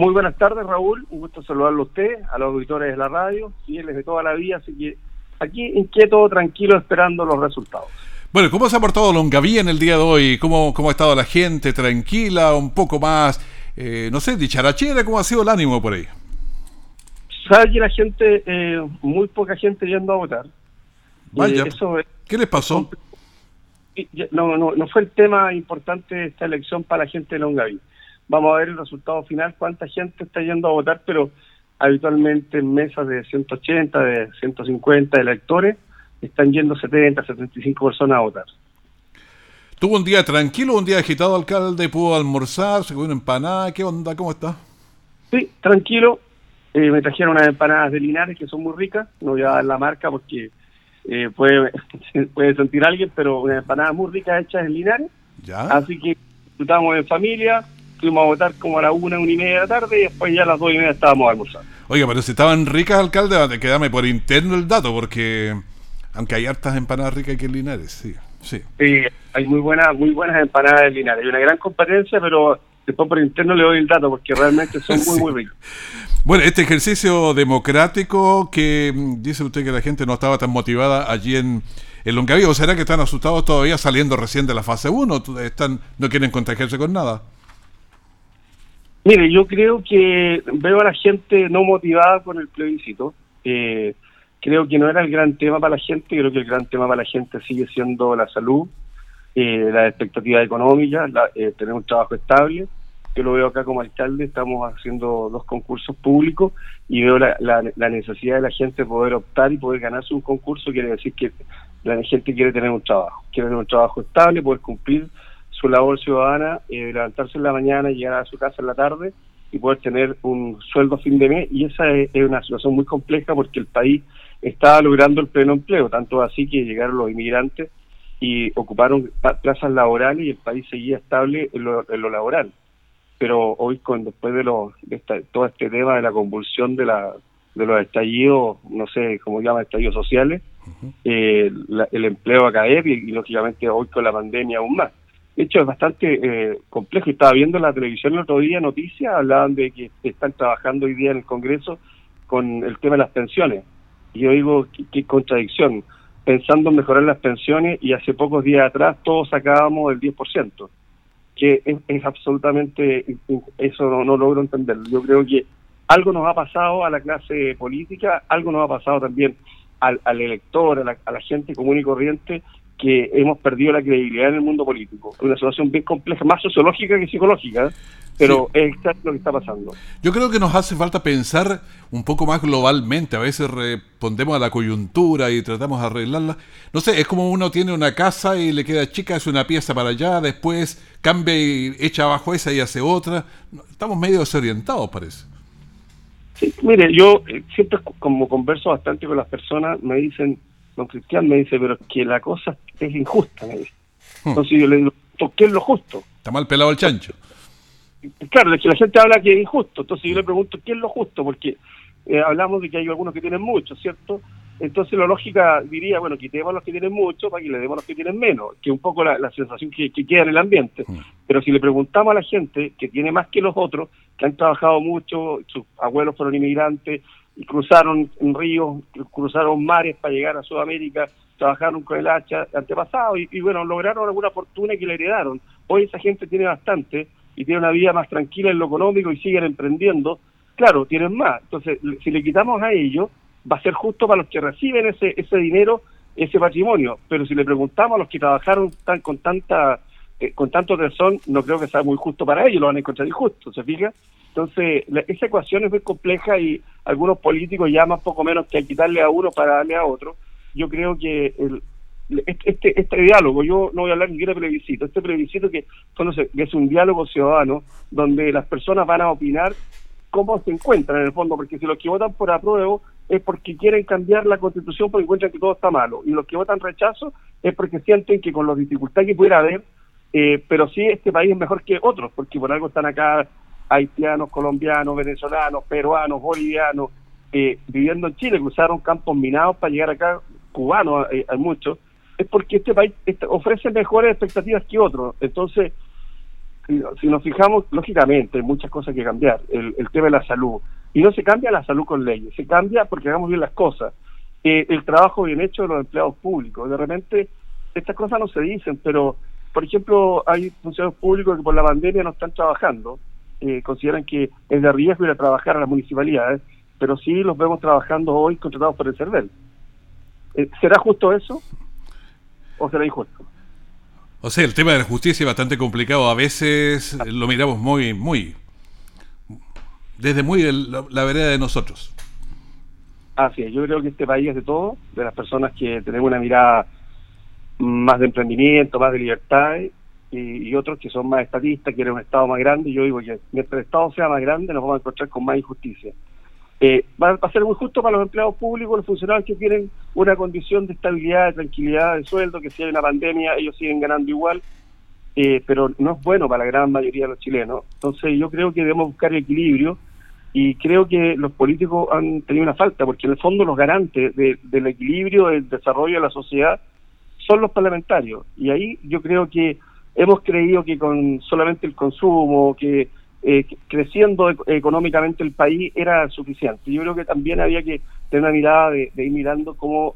Muy buenas tardes, Raúl. Un gusto saludarlo a usted, a los auditores de la radio, fieles de toda la vida. Así que aquí inquieto, tranquilo, esperando los resultados. Bueno, ¿cómo se ha portado Longaví en el día de hoy? ¿Cómo, cómo ha estado la gente? ¿Tranquila? ¿Un poco más, eh, no sé, dicharachera? ¿Cómo ha sido el ánimo por ahí? Sabe que la gente, eh, muy poca gente yendo a votar. Vaya. Eh, eso ¿Qué les pasó? no, no, no fue el tema importante de esta elección para la gente de Longaví. Vamos a ver el resultado final, cuánta gente está yendo a votar, pero habitualmente en mesas de 180, de 150 electores, están yendo 70, 75 personas a votar. ¿Tuvo un día tranquilo, un día agitado, alcalde? ¿Pudo almorzar? ¿Se comió una empanada? ¿Qué onda? ¿Cómo está? Sí, tranquilo. Eh, me trajeron unas empanadas de Linares que son muy ricas. No voy a dar la marca porque eh, puede, puede sentir alguien, pero unas empanadas muy ricas hechas en Linares. ¿Ya? Así que disfrutamos en familia. Fuimos a votar como a la una, una y media de la tarde y después ya a las dos y media estábamos almorzando. Oiga, pero si estaban ricas, alcalde, quedame por interno el dato, porque aunque hay hartas empanadas ricas aquí en Linares, sí, sí. Sí, hay muy buenas, muy buenas empanadas de Linares. Hay una gran competencia, pero después por interno le doy el dato porque realmente son muy, Sí. muy ricos. Bueno, este ejercicio democrático que mm, dice usted que la gente no estaba tan motivada allí en, en Longaví, ¿o será que están asustados todavía saliendo recién de la fase 1? Están, ¿No quieren contagiarse con nada? Mire, yo creo que veo a la gente no motivada con el plebiscito. Eh, creo que no era el gran tema para la gente, creo que el gran tema para la gente sigue siendo la salud, eh, la expectativa económica, la- eh, tener un trabajo estable. Yo lo veo acá como alcalde, estamos haciendo dos concursos públicos y veo la, la- la necesidad de la gente de poder optar y poder ganarse un concurso, quiere decir que la gente quiere tener un trabajo, quiere tener un trabajo estable, poder cumplir su labor ciudadana, eh, levantarse en la mañana, llegar a su casa en la tarde y poder tener un sueldo a fin de mes. Y esa es, es una situación muy compleja porque el país estaba logrando el pleno empleo, tanto así que llegaron los inmigrantes y ocuparon pa- plazas laborales y el país seguía estable en lo, en lo laboral. Pero hoy, con después de, lo, de esta- todo este tema de la convulsión de, la, de los estallidos, no sé cómo llaman, estallidos sociales, eh, la- el empleo va a caer y, y, lógicamente hoy con la pandemia aún más. De hecho, es bastante eh, complejo. Estaba viendo en la televisión el otro día noticias, hablaban de que están trabajando hoy día en el Congreso con el tema de las pensiones. Y yo digo, qué, contradicción, pensando en mejorar las pensiones y hace pocos días atrás todos sacábamos el 10%, que es, es absolutamente, eso no, logro entender. Yo creo que algo nos ha pasado a la clase política, algo nos ha pasado también al, al elector, a la gente común y corriente, que hemos perdido la credibilidad en el mundo político. Es una situación bien compleja, más sociológica que psicológica, pero Sí. es exacto lo que está pasando. Yo creo que nos hace falta pensar un poco más globalmente. A veces respondemos a la coyuntura y tratamos de arreglarla. No sé, es como uno tiene una casa y le queda chica, hace una pieza para allá, después cambia y echa abajo esa y hace otra. Estamos medio desorientados, parece. Sí, mire, yo eh, siempre como converso bastante con las personas, me dicen, Cristian me dice, pero es que la cosa es injusta, me dice. Hmm. Entonces yo le digo, ¿qué es lo justo? Está mal pelado el chancho. Claro, es que la gente habla que es injusto, entonces yo le pregunto, ¿qué es lo justo? Porque eh, hablamos de que hay algunos que tienen mucho, ¿cierto? Entonces la lógica diría, bueno, quitemos a los que tienen mucho para que le demos a los que tienen menos, que es un poco la, la sensación que, que queda en el ambiente. Mm. Pero si le preguntamos a la gente que tiene más que los otros, que han trabajado mucho, sus abuelos fueron inmigrantes cruzaron ríos, cruzaron mares para llegar a Sudamérica, trabajaron con el hacha antepasado y, bueno, lograron alguna fortuna que le heredaron. Hoy esa gente tiene bastante y tiene una vida más tranquila en lo económico y siguen emprendiendo. Claro, tienen más. Entonces, si le quitamos a ellos, va a ser justo para los que reciben ese, ese dinero, ese patrimonio. Pero si le preguntamos a los que trabajaron tan, con tanta eh, con tanto tesón, no creo que sea muy justo para ellos, lo van a encontrar injusto, ¿se fija? Entonces, la- esa ecuación es muy compleja y algunos políticos llaman poco menos que a quitarle a uno para darle a otro. Yo creo que el, este, este, este diálogo, yo no voy a hablar ni de plebiscito, este plebiscito que, que es un diálogo ciudadano donde las personas van a opinar cómo se encuentran en el fondo, porque si los que votan por apruebo es porque quieren cambiar la constitución porque encuentran que todo está malo, y los que votan rechazo es porque sienten que con las dificultades que pudiera haber, eh, pero sí este país es mejor que otros, porque por algo están acá haitianos, colombianos, venezolanos, peruanos, bolivianos, eh, viviendo en Chile, cruzaron campos minados para llegar acá, cubanos eh, hay muchos, es porque este país este, ofrece mejores expectativas que otros. Entonces, si, nos fijamos, lógicamente, hay muchas cosas que cambiar. El, tema de la salud. Y no se cambia la salud con leyes, se cambia porque hagamos bien las cosas. Eh, el trabajo bien hecho de los empleados públicos. De repente, estas cosas no se dicen, pero, por ejemplo, hay funcionarios públicos que por la pandemia no están trabajando. Eh, consideran que es de riesgo ir a trabajar a las municipalidades, pero sí los vemos trabajando hoy contratados por el CERVEL. Eh, ¿Será justo eso o será injusto? O sea, el tema de la justicia es bastante complicado. A veces lo miramos muy, muy, desde muy la, vereda de nosotros. Así es, yo creo que este país es de todo, de las personas que tenemos una mirada más de emprendimiento, más de libertad, y, otros que son más estatistas, quieren un Estado más grande. Yo digo que mientras el Estado sea más grande, nos vamos a encontrar con más injusticia. Eh, va, a ser muy justo para los empleados públicos, los funcionarios que tienen una condición de estabilidad, de tranquilidad de sueldo, que si hay una pandemia ellos siguen ganando igual, eh, pero no es bueno para la gran mayoría de los chilenos. Entonces yo creo que debemos buscar equilibrio y creo que los políticos han tenido una falta, porque en el fondo los garantes del equilibrio, del desarrollo de la sociedad son los parlamentarios. Y ahí yo creo que hemos creído que con solamente el consumo, que eh, creciendo económicamente el país era suficiente. Yo creo que también había que tener una mirada de, ir mirando cómo,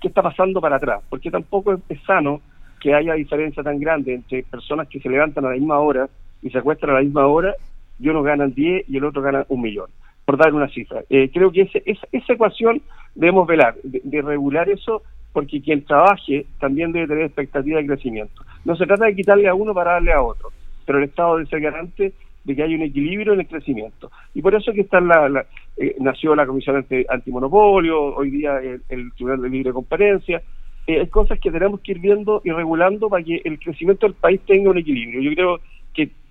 qué está pasando para atrás, porque tampoco es, sano que haya diferencia tan grande entre personas que se levantan a la misma hora y se acuestan a la misma hora y uno gana 10 y el otro gana un millón, por dar una cifra. Eh, creo que ese, esa, ecuación debemos velar, de, regular eso, porque quien trabaje también debe tener expectativa de crecimiento. No se trata de quitarle a uno para darle a otro, pero el Estado debe ser garante de que hay un equilibrio en el crecimiento. Y por eso que está la, eh, nació la Comisión Antimonopolio, hoy día el, Tribunal de Libre Competencia. Eh, hay cosas que tenemos que ir viendo y regulando para que el crecimiento del país tenga un equilibrio. Yo creo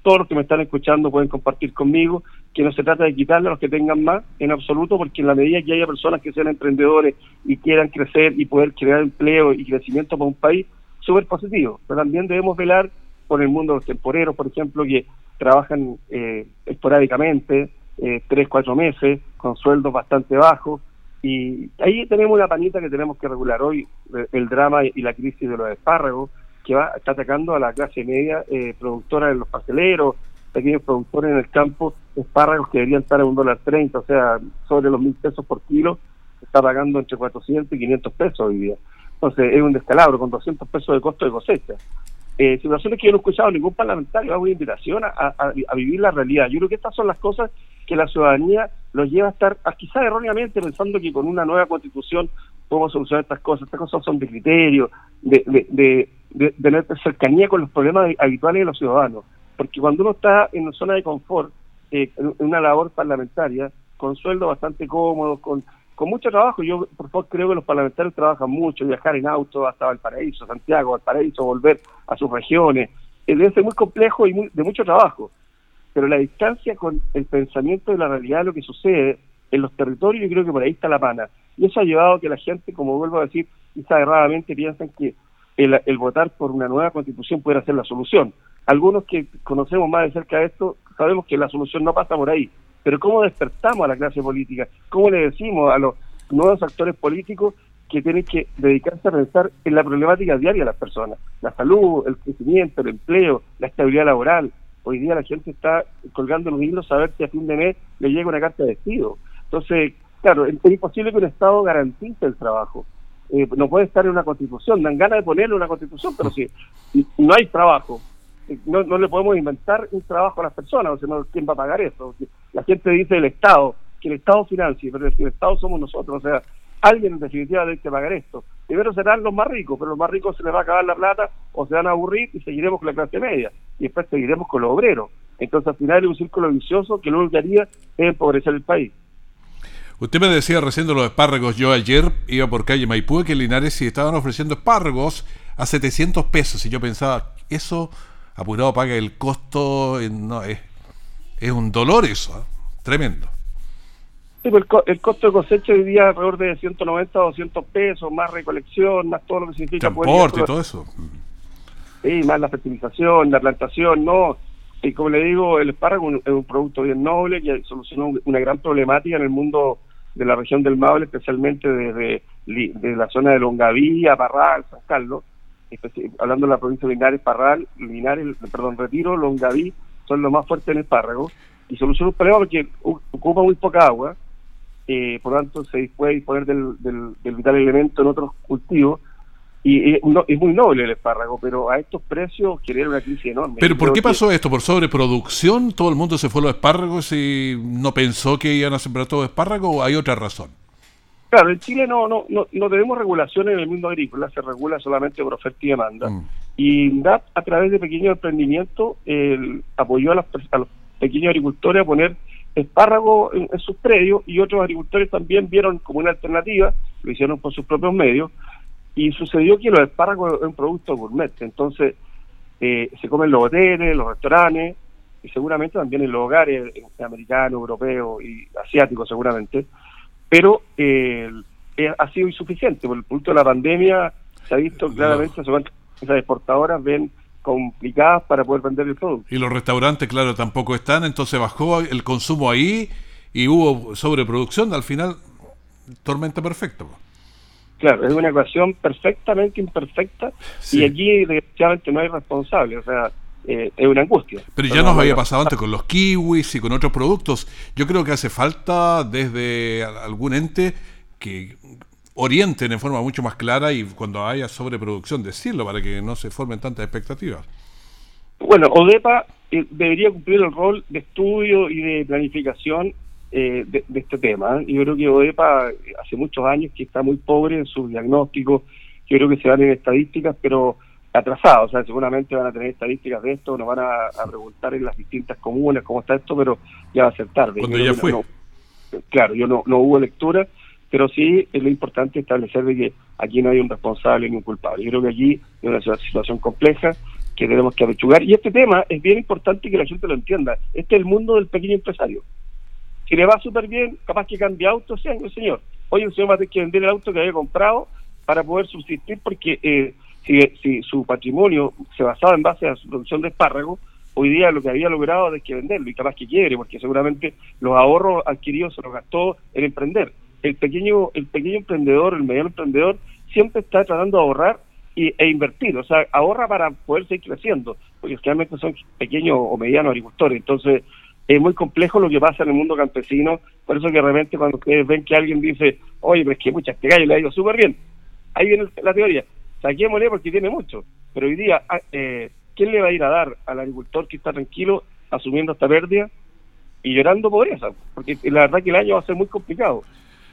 todos los que me están escuchando pueden compartir conmigo que no se trata de quitarle a los que tengan más en absoluto, porque en la medida que haya personas que sean emprendedores y quieran crecer y poder crear empleo y crecimiento para un país, súper positivo. Pero también debemos velar por el mundo de los temporeros, por ejemplo, que trabajan eh, esporádicamente, eh, tres, cuatro meses, con sueldos bastante bajos. Y ahí tenemos una panita que tenemos que regular hoy, eh, el drama y la crisis de los espárragos, que va está atacando a la clase media eh, productora de los pasteleros, pequeños productores en el campo, espárragos que deberían estar a un dólar treinta, o sea, sobre los mil pesos por kilo, está pagando entre 400 y 500 pesos hoy día. Entonces es un descalabro con 200 pesos de costo de cosecha eh, situaciones que yo no he escuchado ningún parlamentario hago una invitación a, vivir la realidad. Yo creo que estas son las cosas que la ciudadanía los lleva a estar, quizás erróneamente, pensando que con una nueva constitución podemos solucionar estas cosas. Estas cosas son de criterio, de, de, de, tener cercanía con los problemas habituales de los ciudadanos. Porque cuando uno está en una zona de confort, eh, en una labor parlamentaria, con sueldo bastante cómodo, con mucho trabajo. Yo, por creo que los parlamentarios trabajan mucho, viajar en auto hasta Valparaíso, Santiago, Valparaíso, volver a sus regiones. Eh, debe ser muy complejo y de mucho trabajo. Pero la distancia con el pensamiento de la realidad de lo que sucede en los territorios, yo creo que por ahí está la pana. Y eso ha llevado a que la gente, como vuelvo a decir, quizá erradamente piensan que el, el votar por una nueva constitución puede ser la solución. Algunos que conocemos más de cerca de esto, sabemos que la solución no pasa por ahí pero ¿cómo despertamos a la clase política? ¿Cómo le decimos a los nuevos actores políticos que tienen que dedicarse a pensar en la problemática diaria de las personas? La salud, el crecimiento, el empleo, la estabilidad laboral. Hoy día la gente está colgando los hilos a ver si a fin de mes le llega una carta de despido. Entonces, claro, es imposible que un Estado garantice el trabajo. Eh, no puede estar en una constitución, dan ganas de ponerle una constitución, pero si no hay trabajo, no, no le podemos inventar un trabajo a las personas, o sea, no, ¿quién va a pagar eso? La gente dice el Estado, que el Estado financie, pero el Estado somos nosotros, o sea, alguien en definitiva debe que pagar esto. Primero serán los más ricos, pero los más ricos se les va a acabar la plata o se van a aburrir y seguiremos con la clase media, y después seguiremos con los obreros. Entonces al final es un círculo vicioso que lo único que haría es empobrecer el país. Usted me decía recién de los espárragos. Yo ayer iba por calle Maipú que Linares y estaban ofreciendo espárragos a 700 pesos. Y yo pensaba, eso apurado paga el costo, no, es, es un dolor eso, ¿eh? tremendo. Sí, pues el, costo de cosecha hoy día alrededor de 190 o 200 pesos, más recolección, más todo lo que significa... Transporte y todo eso. Sí, más la fertilización, la plantación, no. Y como le digo, el espárrago es un producto bien noble que soluciona una gran problemática en el mundo de la región del Maule, especialmente desde de, la zona de Longavía, Parral, San Carlos, hablando de la provincia de Linares, Parral, Linares, perdón, Retiro, Longaví, son los más fuertes en espárrago, y soluciona un problema porque ocupa muy poca agua, eh, por lo tanto se puede disponer del, del, vital elemento en otros cultivos, y, es muy noble el espárrago, pero a estos precios genera una crisis enorme. ¿Pero por qué pasó esto? ¿Por sobreproducción? ¿Todo el mundo se fue a los espárragos y no pensó que iban a sembrar todo espárrago o hay otra razón? Claro, en Chile no, no, no, no tenemos regulación en el mundo agrícola, se regula solamente por oferta y demanda. Mm. Y DAP, a través de pequeños emprendimientos, apoyó a, los pequeños agricultores a poner espárragos en, sus predios y otros agricultores también vieron como una alternativa, lo hicieron por sus propios medios, y sucedió que los espárragos es un producto gourmet, entonces eh, se comen los hoteles, los restaurantes, y seguramente también en los hogares americanos, europeos y asiáticos seguramente, pero eh, ha sido insuficiente. Por el punto de la pandemia se ha visto claramente que esas exportadoras ven complicadas para poder vender el producto. Y los restaurantes, claro, tampoco están, entonces bajó el consumo ahí y hubo sobreproducción, al final, tormenta perfecta. Claro, es una ecuación perfectamente imperfecta y aquí desgraciadamente no hay responsable, o sea, eh, es una angustia. Pero ya nos había pasado antes con los kiwis y con otros productos. Yo creo que hace falta desde algún ente que orienten en forma mucho más clara y cuando haya sobreproducción decirlo para que no se formen tantas expectativas. Bueno, ODEPA eh, debería cumplir el rol de estudio y de planificación eh, de, este tema. Yo creo que ODEPA hace muchos años que está muy pobre en sus diagnósticos. Yo creo que se dan en estadísticas, pero atrasados, o sea, seguramente van a tener estadísticas de esto, nos van a, preguntar en las distintas comunas cómo está esto, pero ya va a ser tarde. Cuando ya fue. claro, yo no, no hubo lectura, pero sí es lo importante establecer de que aquí no hay un responsable ni un culpable. Yo creo que aquí hay una situación compleja que tenemos que apechugar. Y este tema es bien importante que la gente lo entienda. Este es el mundo del pequeño empresario. Si le va súper bien, capaz que cambie auto, señor. Hoy el señor va a tener que vender el auto que había comprado para poder subsistir porque eh, si, su patrimonio se basaba en base a su producción de espárragos, hoy día lo que había logrado es que venderlo y capaz que quiebre, porque seguramente los ahorros adquiridos se los gastó en emprender. El pequeño, el pequeño emprendedor, el mediano emprendedor, siempre está tratando de ahorrar y, e invertir, o sea, ahorra para poder seguir creciendo, porque realmente son pequeños o medianos agricultores. Entonces, es muy complejo lo que pasa en el mundo campesino, por eso que de repente cuando ustedes ven que alguien dice, oye, pero es que muchas este gallo le ha ido súper bien, ahí viene la teoría saquémosle porque tiene mucho. Pero hoy día, ah, eh, ¿quién le va a ir a dar al agricultor que está tranquilo asumiendo esta pérdida y llorando pobreza? Porque la verdad que el año va a ser muy complicado.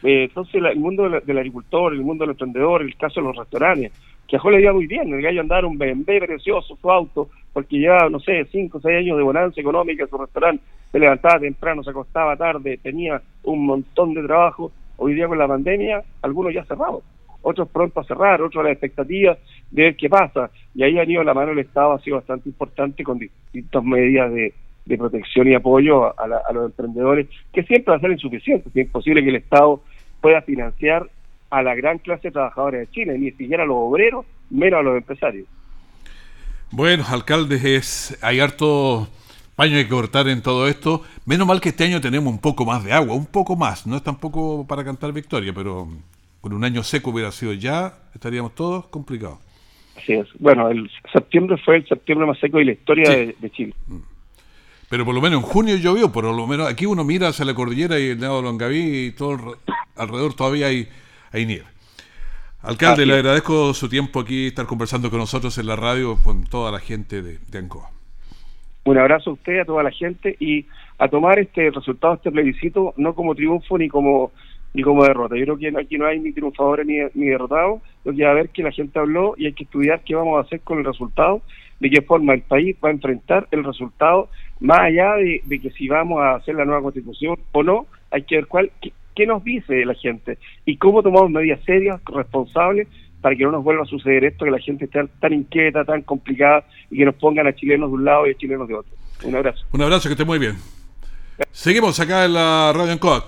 Eh, entonces, el mundo del, agricultor, el mundo del emprendedor, el caso de los restaurantes, que a le iba muy bien, el gallo andaba un BMW precioso, su auto, porque llevaba, no sé, 5 o 6 años de bonanza económica, su restaurante se levantaba temprano, se acostaba tarde, tenía un montón de trabajo. Hoy día con la pandemia, algunos ya cerrados otros pronto a cerrar, otros a la expectativa de ver qué pasa. Y ahí han ido la mano el Estado, ha sido bastante importante con distintas medidas de, protección y apoyo a, los emprendedores, que siempre va a ser insuficiente. Es imposible que el Estado pueda financiar a la gran clase trabajadora de Chile, ni siquiera a los obreros, menos a los empresarios. Bueno, alcaldes, es, hay harto paño que cortar en todo esto. Menos mal que este año tenemos un poco más de agua, un poco más. No es tampoco para cantar victoria, pero con un año seco hubiera sido ya, estaríamos todos complicados. Así es. Bueno, el septiembre fue el septiembre más seco de la historia de, Chile. Mm. Pero por lo menos en junio llovió, por lo menos aquí uno mira hacia la cordillera y el lado de Longaví y todo alrededor todavía hay, hay nieve. Alcalde, le agradezco su tiempo aquí, estar conversando con nosotros en la radio con toda la gente de, de Ancoa. Un abrazo a usted, a toda la gente y a tomar este resultado, este plebiscito, no como triunfo ni como y como derrota. Yo creo que aquí no hay ni triunfadores ni, ni derrotados, lo que va a ver que la gente habló y hay que estudiar qué vamos a hacer con el resultado, de qué forma el país va a enfrentar el resultado, más allá de, que si vamos a hacer la nueva constitución o no, hay que ver cuál, qué, nos dice la gente y cómo tomamos medidas serias, responsables, para que no nos vuelva a suceder esto, que la gente esté tan inquieta, tan complicada y que nos pongan a chilenos de un lado y a chilenos de otro. Un abrazo. Un abrazo, que esté muy bien. Seguimos acá en la Radio Ancoa.